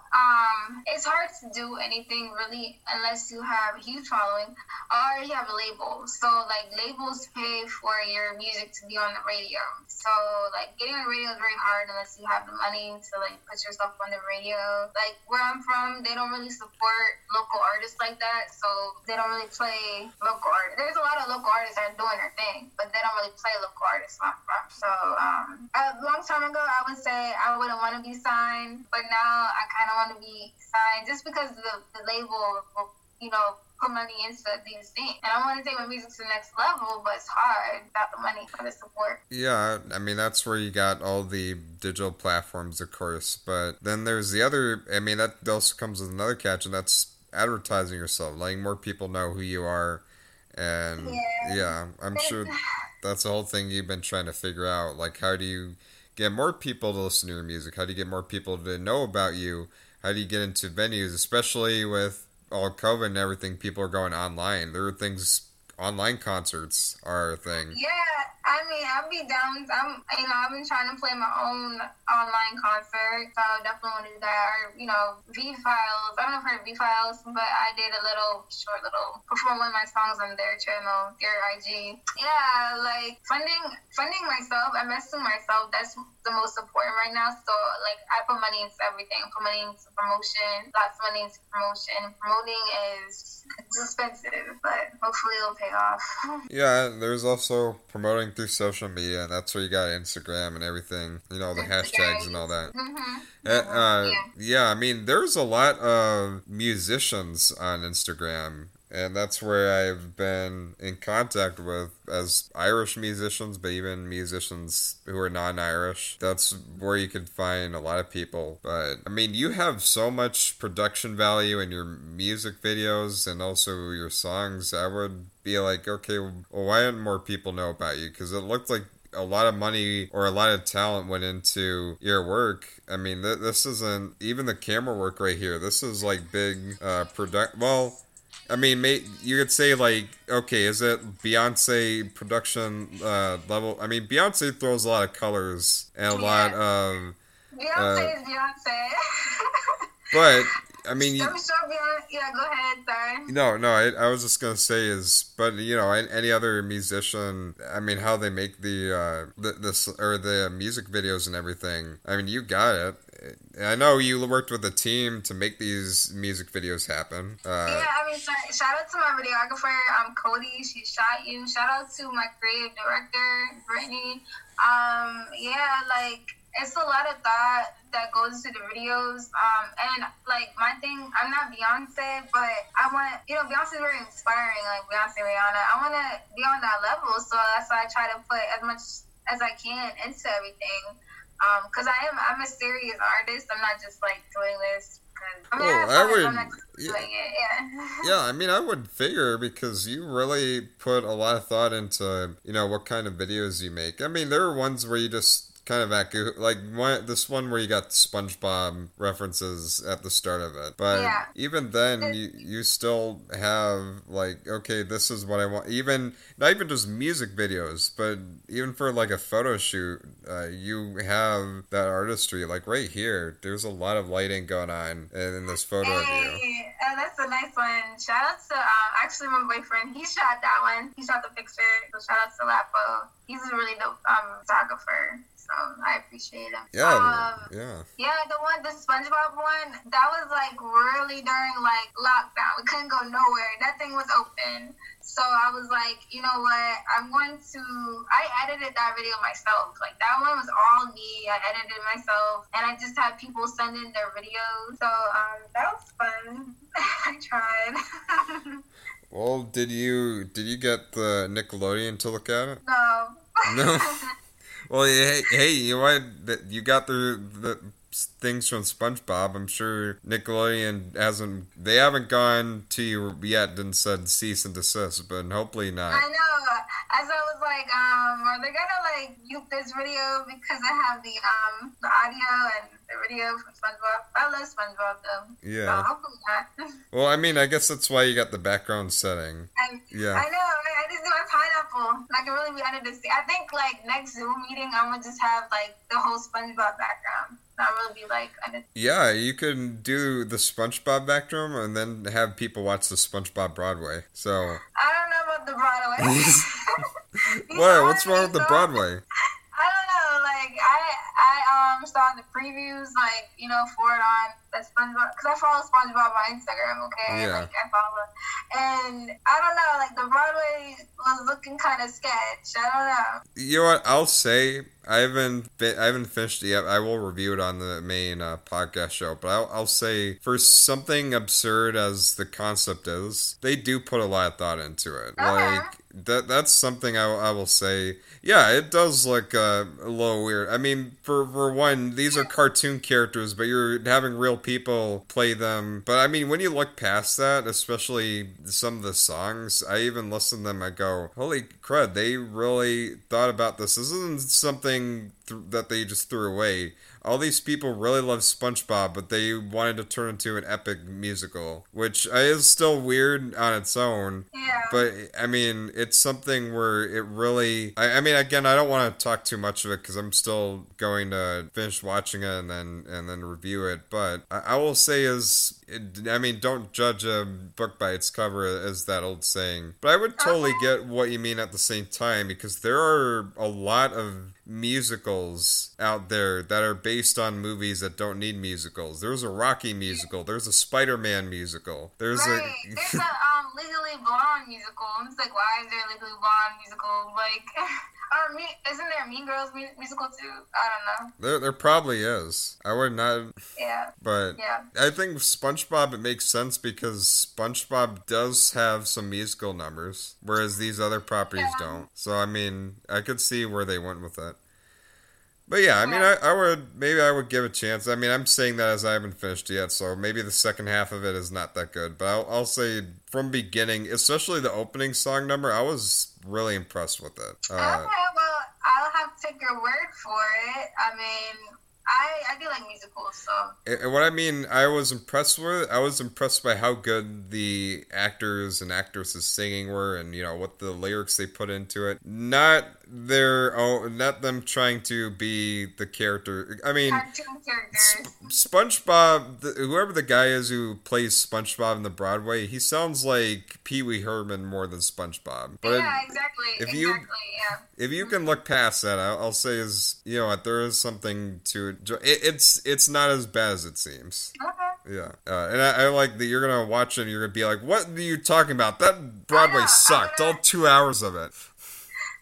[SPEAKER 2] um, it's hard to do anything really unless you have a huge following or you have a label. So like labels pay for your music to be on the radio. So like getting on the radio is very hard unless you have the money to like put yourself on the radio. Like where I'm from, they don't really support local artists like that, so they don't really play local artists. There's a lot of local artists that are doing their thing, but they don't really play local artists where I'm from. So um, a long time ago, I would say I wouldn't want to be signed, but now I kind of want to be signed just because the, the label will, you know, put money into these things. And I want to take my music to the next level, but it's hard without the money for the support.
[SPEAKER 1] Yeah, I mean that's where you got all the digital platforms, of course. But then there's the other. I mean that also comes with another catch, and that's advertising yourself, letting more people know who you are. And
[SPEAKER 2] Yeah.
[SPEAKER 1] yeah, I'm sure that's the whole thing you've been trying to figure out. Like, how do you get more people to listen to your music? How do you get more people to know about you? How do you get into venues, especially with all COVID and everything? People are going online. There are things. Online concerts are a thing.
[SPEAKER 2] Yeah, I mean, I'll be down. I'm, you know, I've been trying to play my own online concert, so I definitely want to do that. Or, you know, V Files. I don't know if V Files, but I did a little short little perform one of my songs on their channel, their IG. Yeah, like funding, funding myself, I'm investing myself. That's the most important right now. So, like, I put money into everything. I put money into promotion, lots of money into promotion. Promoting is expensive, but hopefully it'll pay off.
[SPEAKER 1] Yeah, there's also promoting through social media. and That's where you got Instagram and everything. You know, the hashtags and all that.
[SPEAKER 2] hmm
[SPEAKER 1] Uh, uh,
[SPEAKER 2] Yeah.
[SPEAKER 1] yeah, I mean, there's a lot of musicians on Instagram, and that's where I've been in contact with as Irish musicians, but even musicians who are non-Irish. That's where you can find a lot of people. But I mean, you have so much production value in your music videos and also your songs. I would be like, okay, well, why don't more people know about you? Because it looked like a lot of money or a lot of talent went into your work. I mean, th- this isn't even the camera work right here. This is like big uh, product. Well, I mean, may- you could say like, okay, is it Beyonce production uh, level? I mean, Beyonce throws a lot of colors and a lot of
[SPEAKER 2] Beyonce is Beyonce.
[SPEAKER 1] but I mean, you,
[SPEAKER 2] I'm sure Beyonce. Yeah, go ahead. Sorry.
[SPEAKER 1] no, no. I, I was just gonna say is, but you know, any other musician. I mean, how they make the uh the this or the music videos and everything. I mean, you got it. I know you worked with a team to make these music videos happen. Uh,
[SPEAKER 2] yeah, I mean, shout, shout out to my videographer, um, Cody. She shot you. Shout out to my creative director, Brittany. Um, yeah, like it's a lot of thought that goes into the videos. Um, and like my thing, I'm not Beyonce, but I want, you know, Beyonce's very inspiring, like Beyonce, Rihanna. I want to be on that level, so that's why I try to put as much as I can into everything. Um, cause I am, I'm a serious artist. I'm not just like doing this. I mean,
[SPEAKER 1] Well,
[SPEAKER 2] have
[SPEAKER 1] I would-
[SPEAKER 2] I'm not just
[SPEAKER 1] yeah.
[SPEAKER 2] it. Yeah.
[SPEAKER 1] yeah, I mean, I would figure because you really put a lot of thought into, you know, what kind of videos you make. I mean, there are ones where you just kind of act like one, this one where you got SpongeBob references at the start of it. But
[SPEAKER 2] Yeah.
[SPEAKER 1] even then, you you still have like, okay, this is what I want. Even not even just music videos, but even for like a photo shoot, uh, you have that artistry. Like right here, there's a lot of lighting going on in, this photo of you.
[SPEAKER 2] Hey, uh, that's a nice one. Shout out to uh, actually my boyfriend. He shot that one. He shot the picture. So shout out to Lapo. He's a really dope um, photographer. So I appreciate him.
[SPEAKER 1] Yeah,
[SPEAKER 2] Um,
[SPEAKER 1] yeah.
[SPEAKER 2] yeah, the one, the SpongeBob one, that was like really during like lockdown. We couldn't go nowhere. Nothing was open. So I was like, you know what? I'm going to. I edited that video myself. Like that one was all me. I edited myself, and I just had people send in their videos. So um, that was fun. I tried.
[SPEAKER 1] Well, did you did you get the Nickelodeon to look at it?
[SPEAKER 2] no.
[SPEAKER 1] No. Well, hey, hey, you? You got the the things from SpongeBob. I'm sure Nickelodeon hasn't. They haven't gone to you yet and said cease and desist, but hopefully not.
[SPEAKER 2] I know. As I was like, um, are they gonna like use this video because I have the um the audio and the video from SpongeBob? I love SpongeBob though. So
[SPEAKER 1] Yeah.
[SPEAKER 2] hopefully not.
[SPEAKER 1] Well, I mean, I guess that's why you got the background setting.
[SPEAKER 2] And
[SPEAKER 1] Yeah.
[SPEAKER 2] I know. I I just do my pineapple. I can really be under the sea. I think like next Zoom meeting, I'm gonna just have like the whole SpongeBob background. Not really be like under.
[SPEAKER 1] Yeah, you can do the SpongeBob background and then have people watch the SpongeBob Broadway. So,
[SPEAKER 2] I don't know about the Broadway.
[SPEAKER 1] What? What's wrong with the Broadway?
[SPEAKER 2] I don't know. Like I, I um saw the previews, like you know, for it on the SpongeBob, because I follow SpongeBob on Instagram. Okay,
[SPEAKER 1] Yeah.
[SPEAKER 2] like I follow, and I don't know. Like the Broadway was looking kind of sketch. I don't know.
[SPEAKER 1] You know what? I'll say I haven't fi- I haven't finished it yet. I will review it on the main uh, podcast show, but I'll, I'll say for something absurd as the concept is, they do put a lot of thought into it.
[SPEAKER 2] Okay.
[SPEAKER 1] Like that that's something I, I will say. Yeah, it does look uh, a little weird. I mean, for for one, these are cartoon characters, but you're having real people play them. But I mean, when you look past that, especially some of the songs, I even listen to them. I go, "Holy crud! They really thought about this. This isn't something th- that they just threw away." All these people really love SpongeBob, but they wanted to turn into an epic musical, which is still weird on its own.
[SPEAKER 2] Yeah.
[SPEAKER 1] But I mean, it's something where it really. I, I mean, again, I don't want to talk too much of it because I'm still going to finish watching it and then and then review it. But I, I will say is, it, I mean, don't judge a book by its cover, as that old saying. But I would totally uh-huh. get what you mean at the same time because there are a lot of musicals out there that are based on movies that don't need musicals. There's a Rocky musical. There's a Spider-Man musical. There's
[SPEAKER 2] right.
[SPEAKER 1] a
[SPEAKER 2] There's a um Legally Blonde musical. I'm just like, why is there a Legally Blonde musical? Like, or me, isn't there a Mean Girls musical too? I don't know.
[SPEAKER 1] There, there probably is. I would not,
[SPEAKER 2] Yeah.
[SPEAKER 1] but
[SPEAKER 2] Yeah.
[SPEAKER 1] I think SpongeBob it makes sense because SpongeBob does have some musical numbers, whereas these other properties
[SPEAKER 2] Yeah.
[SPEAKER 1] don't. So I mean, I could see where they went with it. But yeah, I mean, I, I would maybe I would give a chance. I mean, I'm saying that as I haven't finished yet, so maybe the second half of it is not that good. But I'll, I'll say from beginning, especially the opening song number, I was really impressed with it. Uh,
[SPEAKER 2] okay, well, I'll have to take your word for it. I mean, I I do like musicals, so
[SPEAKER 1] And what I mean, I was impressed with. I was impressed by how good the actors and actresses singing were, and you know what the lyrics they put into it. Not their oh, not them trying to be the character. I mean,
[SPEAKER 2] characters.
[SPEAKER 1] SpongeBob, the, whoever the guy is who plays SpongeBob in the Broadway, he sounds like Pee Wee Herman more than SpongeBob. But
[SPEAKER 2] yeah, exactly.
[SPEAKER 1] if you-
[SPEAKER 2] exactly, yeah.
[SPEAKER 1] if you can look past that, I'll, I'll say is you know what there is something to it. it. It's it's not as bad as it seems.
[SPEAKER 2] Okay.
[SPEAKER 1] Yeah, uh, and I, I like that you're gonna watch it. and You're gonna be like, "What are you talking about? That Broadway sucked. All two hours of it."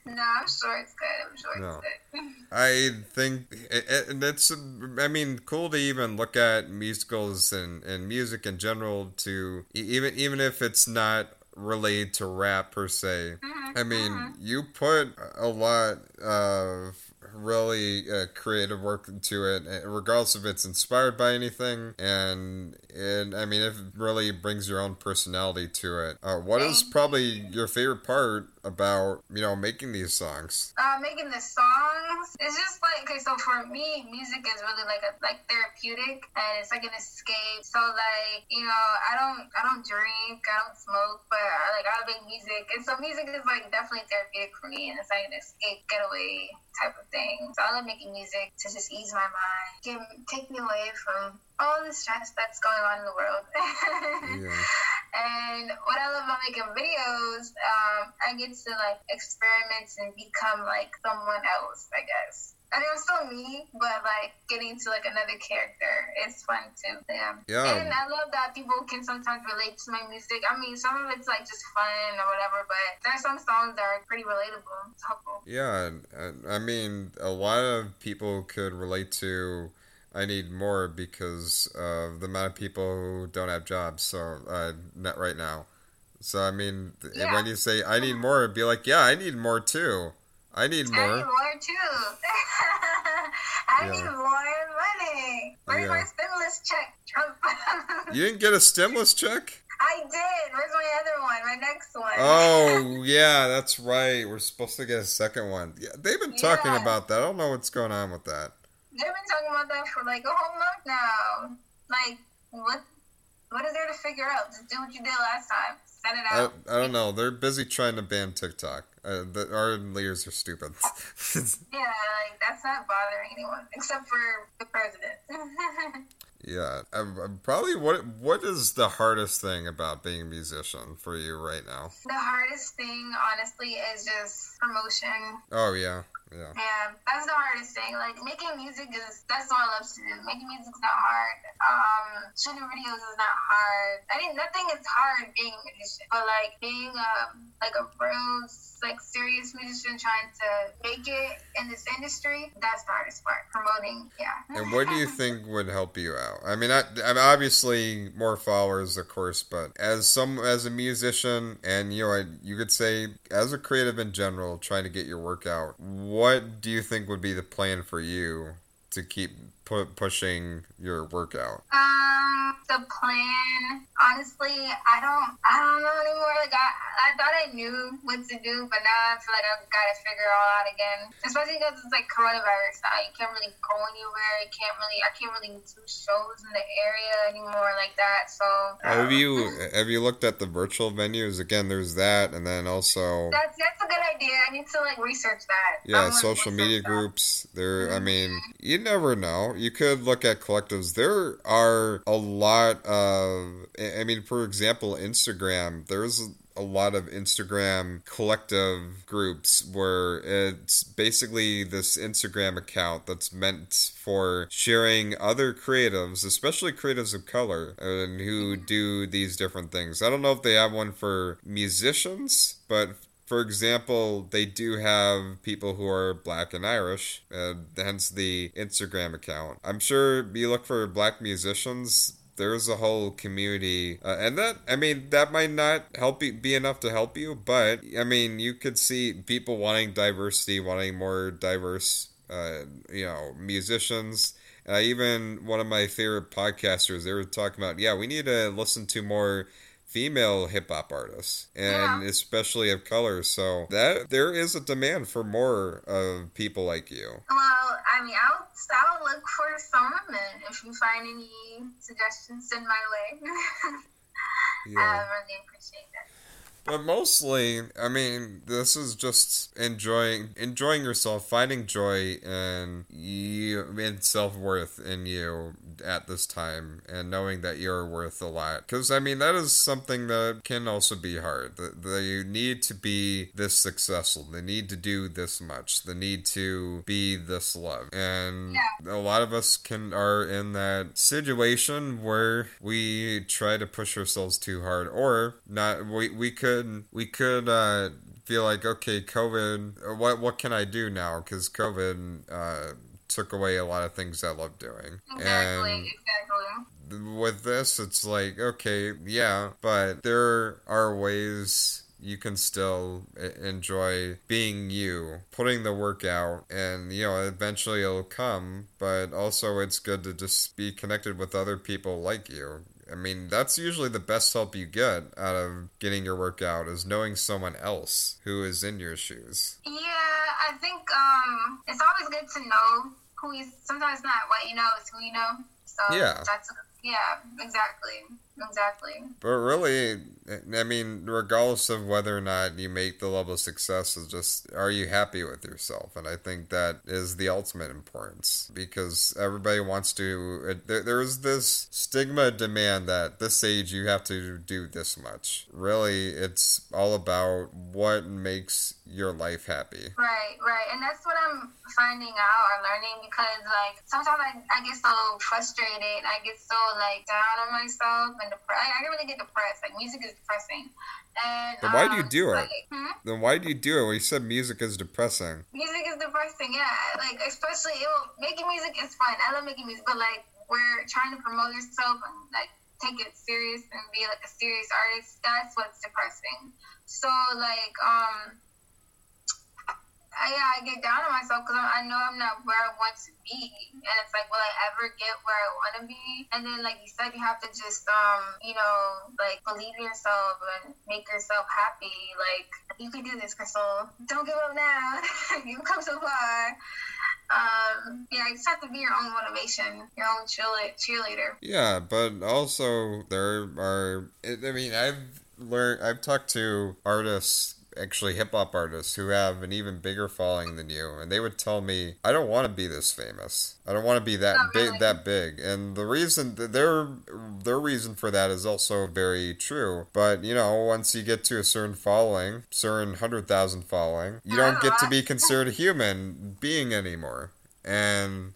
[SPEAKER 2] No, I'm sure it's good. I'm sure
[SPEAKER 1] No.
[SPEAKER 2] it's good.
[SPEAKER 1] I think it, it, it's I mean cool to even look at musicals and, and music in general to even even if it's not related to rap per se.
[SPEAKER 2] Mhm,
[SPEAKER 1] I mean,
[SPEAKER 2] mhm.
[SPEAKER 1] you put a lot of really uh, creative work into it, eh, regardless if it's inspired by anything, and and I mean, if it really brings your own personality to it. Uh, what is probably your favorite part about you know making these songs?
[SPEAKER 2] uh, making the songs. It's just like okay, so for me, music is really like a like therapeutic, and it's like an escape. So like you know, I don't I don't drink, I don't smoke, but I, like I make music, and so music is like definitely therapeutic for me, and it's like an escape, getaway type of thing. So I love making music to just ease my mind, take me away from all the stress that's going on in the world.
[SPEAKER 1] Yeah.
[SPEAKER 2] And what I love about making videos, um, I get to like experiment and become like someone else, I guess. I mean, I'm still me, but like getting to like another character is fun too. Yeah.
[SPEAKER 1] Yeah.
[SPEAKER 2] And I love that people can sometimes relate to my music. I mean, some of it's like just fun or whatever, but there's some songs that are pretty relatable. It's helpful.
[SPEAKER 1] Yeah, I mean, a lot of people could relate to I need more because of the amount of people who don't have jobs, so uh, not right now. So, I mean,
[SPEAKER 2] Yeah.
[SPEAKER 1] when you say I need more, it'd be like, yeah, I need more too. I need more.
[SPEAKER 2] I need
[SPEAKER 1] more.
[SPEAKER 2] too. I
[SPEAKER 1] Yeah.
[SPEAKER 2] need more money. Where's
[SPEAKER 1] Yeah.
[SPEAKER 2] my stimulus check, Trump?
[SPEAKER 1] You didn't get a stimulus check?
[SPEAKER 2] I did. Where's my other one? My next one.
[SPEAKER 1] Oh, yeah, that's right. We're supposed to get a second one. Yeah, they've been talking about that. I don't know what's going on with that.
[SPEAKER 2] They've been talking about that for like a whole month now. Like, what? What is there to figure out? Just do what you did last time. Send it out.
[SPEAKER 1] I don't know. They're busy trying to ban TikTok. Uh, the, our leaders are stupid.
[SPEAKER 2] Yeah, like that's not bothering anyone except for the president.
[SPEAKER 1] Yeah, um, um, probably what what is the hardest thing about being a musician for you right now?
[SPEAKER 2] the hardest thing, honestly, is just promotion.
[SPEAKER 1] Oh yeah, yeah,
[SPEAKER 2] Yeah, that's the hardest thing. Like making music is that's what I love to do. Making music's not hard. Um, shooting videos is not hard. I mean, nothing is hard being a musician, but like being a like a real like serious musician trying to make it in this industry, that's the hardest part. Promoting, yeah.
[SPEAKER 1] And what do you think would help you out? I mean, I, I mean, obviously more followers, of course, but as some as a musician, and you know, I- you could say as a creative in general, trying to get your work out, what do you think would be the plan for you to keep pu- pushing your workout?
[SPEAKER 2] Um, the plan, honestly, I don't, I don't know anymore. Like I, I thought I knew what to do, but now I feel like I've got to figure it all out again. Especially because it's like coronavirus now. You can't really go anywhere. You can't really, I can't really do shows in the area anymore like that. So
[SPEAKER 1] Have you have you looked at the virtual venues? Again, there's that, and then also
[SPEAKER 2] That's that's a good idea. I need to like research that.
[SPEAKER 1] yeah, social media
[SPEAKER 2] that.
[SPEAKER 1] groups. There, I mean, you never know. You could look at collectives. There are a lot of, I mean, for example, Instagram. There's a lot of Instagram collective groups where it's basically this Instagram account that's meant for sharing other creatives, especially creatives of color, and who mm-hmm. do these different things. I don't know if they have one for musicians, but for example, they do have people who are black and Irish, and hence the Instagram account. I'm sure you look for black musicians. There's a whole community, uh, and that I mean that might not help you be enough to help you, but I mean you could see people wanting diversity, wanting more diverse, uh, you know, musicians. Uh, even one of my favorite podcasters, they were talking about, yeah, we need to listen to more female hip hop artists, and
[SPEAKER 2] Yeah.
[SPEAKER 1] especially of color. So that there is a demand for more of people like you.
[SPEAKER 2] Well, I mean, I'll I'll look for some women. If you find any suggestions, send my way.
[SPEAKER 1] Yeah.
[SPEAKER 2] I really appreciate that.
[SPEAKER 1] But mostly, I mean, this is just enjoying enjoying yourself, finding joy in you, in self worth in you at this time, and knowing that you're worth a lot. Because I mean, that is something that can also be hard. They need to be this successful. They need to do this much. They need to be this loved, and a lot of us can are in that situation where we try to push ourselves too hard, or not. We we could we could uh, feel like okay, COVID. What what can I do now? Because COVID uh, took away a lot of things I love doing,
[SPEAKER 2] Exactly,
[SPEAKER 1] and
[SPEAKER 2] exactly.
[SPEAKER 1] with this, it's like, okay, yeah, but there are ways you can still enjoy being you, putting the work out, and, you know, eventually it'll come, but also it's good to just be connected with other people like you. I mean, that's usually the best help you get out of getting your workout is knowing someone else who is in your shoes.
[SPEAKER 2] Yeah, I think um, it's always good to know who you. Sometimes not what you know, it's who you know. So
[SPEAKER 1] Yeah.
[SPEAKER 2] that's yeah, exactly, exactly.
[SPEAKER 1] But really, I mean, regardless of whether or not you make the level of success, is just are you happy with yourself? And I think that is the ultimate importance because everybody wants to. Uh, there, there is this stigma demand that this age you have to do this much. Really, it's all about what makes your life happy.
[SPEAKER 2] Right, right, and that's what I'm finding out or learning because like sometimes I, I get so frustrated, I get so like down on myself and depressed. I, I really get depressed. Like music is depressing, and
[SPEAKER 1] But why do you
[SPEAKER 2] um,
[SPEAKER 1] do it?
[SPEAKER 2] like, hmm?
[SPEAKER 1] Then why do you do it? Well, you said music is depressing.
[SPEAKER 2] Music is depressing, yeah. Like especially it will, making music is fun. I love making music, but like we're trying to promote yourself and like take it serious and be like a serious artist. That's what's depressing. So like um. I, yeah, I get down on myself because I know I'm not where I want to be, and it's like, will I ever get where I want to be? And then, like you said, you have to just, um, you know, like believe in yourself and make yourself happy. Like you can do this, Krystle. Don't give up now. You've come so far. Um, yeah, you just have to be your own motivation, your own cheerle- cheerleader.
[SPEAKER 1] Yeah, but also there are. I mean, I've learned. I've talked to artists, actually hip hop artists, who have an even bigger following than you, and they would tell me, "I don't want to be this famous. I don't want to be that big,
[SPEAKER 2] really?
[SPEAKER 1] that big." And the reason, their their reason for that is also very true. But you know, once you get to a certain following, certain hundred thousand following, you don't get to be uh-huh. considered a human being anymore, and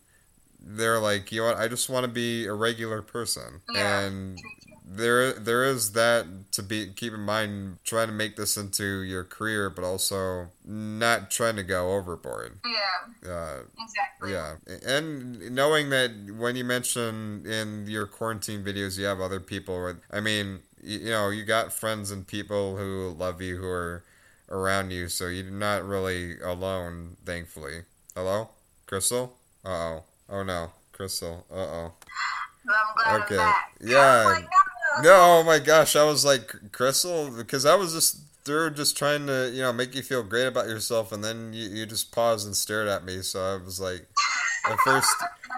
[SPEAKER 1] they're like, you know what? I just want to be a regular person,
[SPEAKER 2] Yeah.
[SPEAKER 1] and there there is that to be keep in mind. Trying to make this into your career, but also not trying to go overboard.
[SPEAKER 2] Yeah,
[SPEAKER 1] Uh,
[SPEAKER 2] exactly.
[SPEAKER 1] yeah, and knowing that when you mention in your quarantine videos, you have other people. I mean, you, know, you got friends and people who love you, who are around you, so you're not really alone. Thankfully. Hello, Krystle. Uh oh. Oh no, Krystle. Uh oh.
[SPEAKER 2] I'm glad
[SPEAKER 1] Okay. Yeah. No, oh my gosh, I was like Krystle because I was just through just trying to you know make you feel great about yourself, and then you, you just paused and stared at me. So I was like, at first,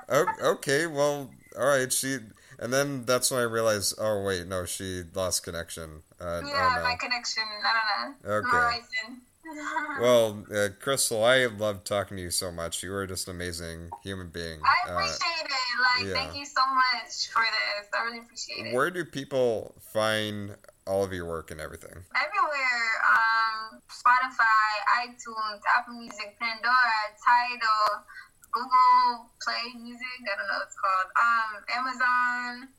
[SPEAKER 1] oh, okay, well, all right, she, and then that's when I realized, oh wait, no, she lost connection. Uh,
[SPEAKER 2] Yeah,
[SPEAKER 1] oh
[SPEAKER 2] my connection. I don't know.
[SPEAKER 1] Okay. Well, uh, Krystle, I love talking to you so much. You are just an amazing human being.
[SPEAKER 2] I
[SPEAKER 1] Uh,
[SPEAKER 2] appreciate it. Like,
[SPEAKER 1] yeah.
[SPEAKER 2] thank you so much for this. I really appreciate it.
[SPEAKER 1] where do people find all of your work and everything?
[SPEAKER 2] Everywhere. Um, Spotify, iTunes, Apple Music, Pandora, Tidal, Google Play Music. I don't know what it's called. Um, Amazon,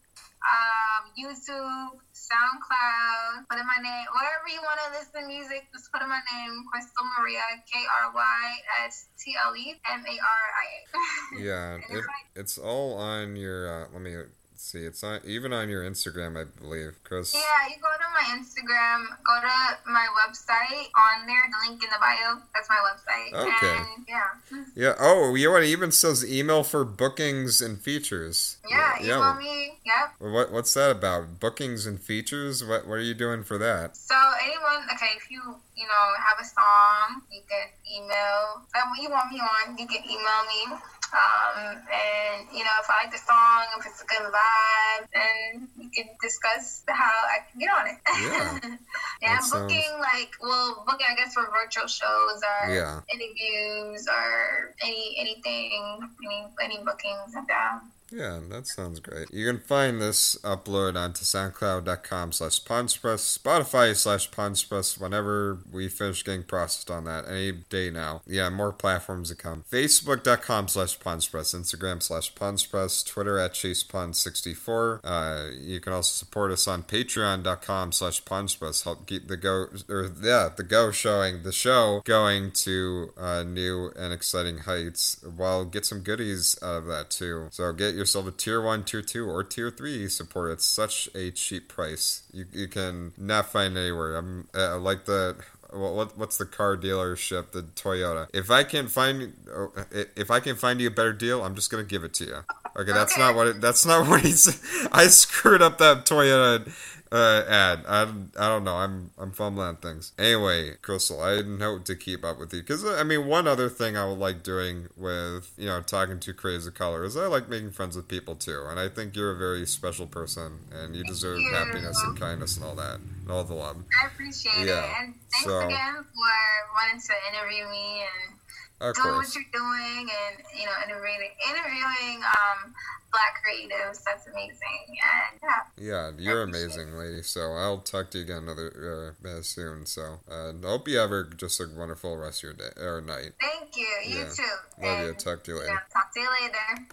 [SPEAKER 2] um, YouTube, SoundCloud. Put in my name. Wherever you want to listen to music, just put in my name, Krystle Maria, K R Y S T L E M A R I A.
[SPEAKER 1] Yeah, it,
[SPEAKER 2] it's
[SPEAKER 1] all on your. Uh, let me see. It's on even on your Instagram, I believe. Chris.
[SPEAKER 2] Yeah, you go to my Instagram, go to my website on there, the link in the bio. That's my website.
[SPEAKER 1] Okay.
[SPEAKER 2] And yeah.
[SPEAKER 1] yeah. Oh, you know what? It even says email for bookings and features.
[SPEAKER 2] Yeah,
[SPEAKER 1] Yeah.
[SPEAKER 2] email me. Yep.
[SPEAKER 1] What what's that about? Bookings and features? What what are you doing for that?
[SPEAKER 2] So anyone, okay, if you you know have a song, you can email. And when you want me on, you can email me. Um, and you know, if I like the song, if it's a good vibe, then we can discuss how I can get on it.
[SPEAKER 1] Yeah.
[SPEAKER 2] yeah,
[SPEAKER 1] That sounds-
[SPEAKER 2] booking like well, booking I guess for virtual shows or
[SPEAKER 1] Yeah.
[SPEAKER 2] interviews or any anything, any any bookings like that.
[SPEAKER 1] Yeah, that sounds great. You can find this upload onto soundcloud.com slash Ponspress, Spotify slash Ponspress whenever we finish getting processed on that. Any day now. Yeah, more platforms to come. Facebook.com slash Ponspress, Instagram slash Ponspress, Twitter at ChasePon64. Uh, you can also support us on Patreon.com slash Ponspress. Help keep the go, or yeah, the go showing, the show going to uh, new and exciting heights while get some goodies out of that too. So get yourself a tier one, tier two, or tier three support at such a cheap price. You, you can not find anywhere. I'm uh, like the what, what what's the car dealership the Toyota if I can find uh, if I can find you a better deal I'm just gonna give it to you okay that's
[SPEAKER 2] Okay.
[SPEAKER 1] not what it, that's not what he said I screwed up that Toyota uh, ad I, I don't know. I'm I'm fumbling things. Anyway Krystle I know to keep up with you. Because I mean one other thing I would like doing with you know talking to Crazy Color is I like making friends with people too. And I think you're a very special person and you deserve
[SPEAKER 2] you.
[SPEAKER 1] happiness and kindness and all that and all the love.
[SPEAKER 2] I appreciate
[SPEAKER 1] Yeah,
[SPEAKER 2] it, and thanks
[SPEAKER 1] so-
[SPEAKER 2] again for wanting to interview me and
[SPEAKER 1] of
[SPEAKER 2] doing
[SPEAKER 1] course
[SPEAKER 2] what you're doing, and you know, interviewing interviewing um, black creatives. That's amazing, and yeah,
[SPEAKER 1] Yeah, you're amazing, lady. So I'll talk to you again another uh, uh, soon. So uh, I hope you have a, just a wonderful rest of your day or night.
[SPEAKER 2] thank you. You
[SPEAKER 1] Yeah.
[SPEAKER 2] too.
[SPEAKER 1] Love you. Talk to
[SPEAKER 2] you
[SPEAKER 1] later.
[SPEAKER 2] know, talk to you later.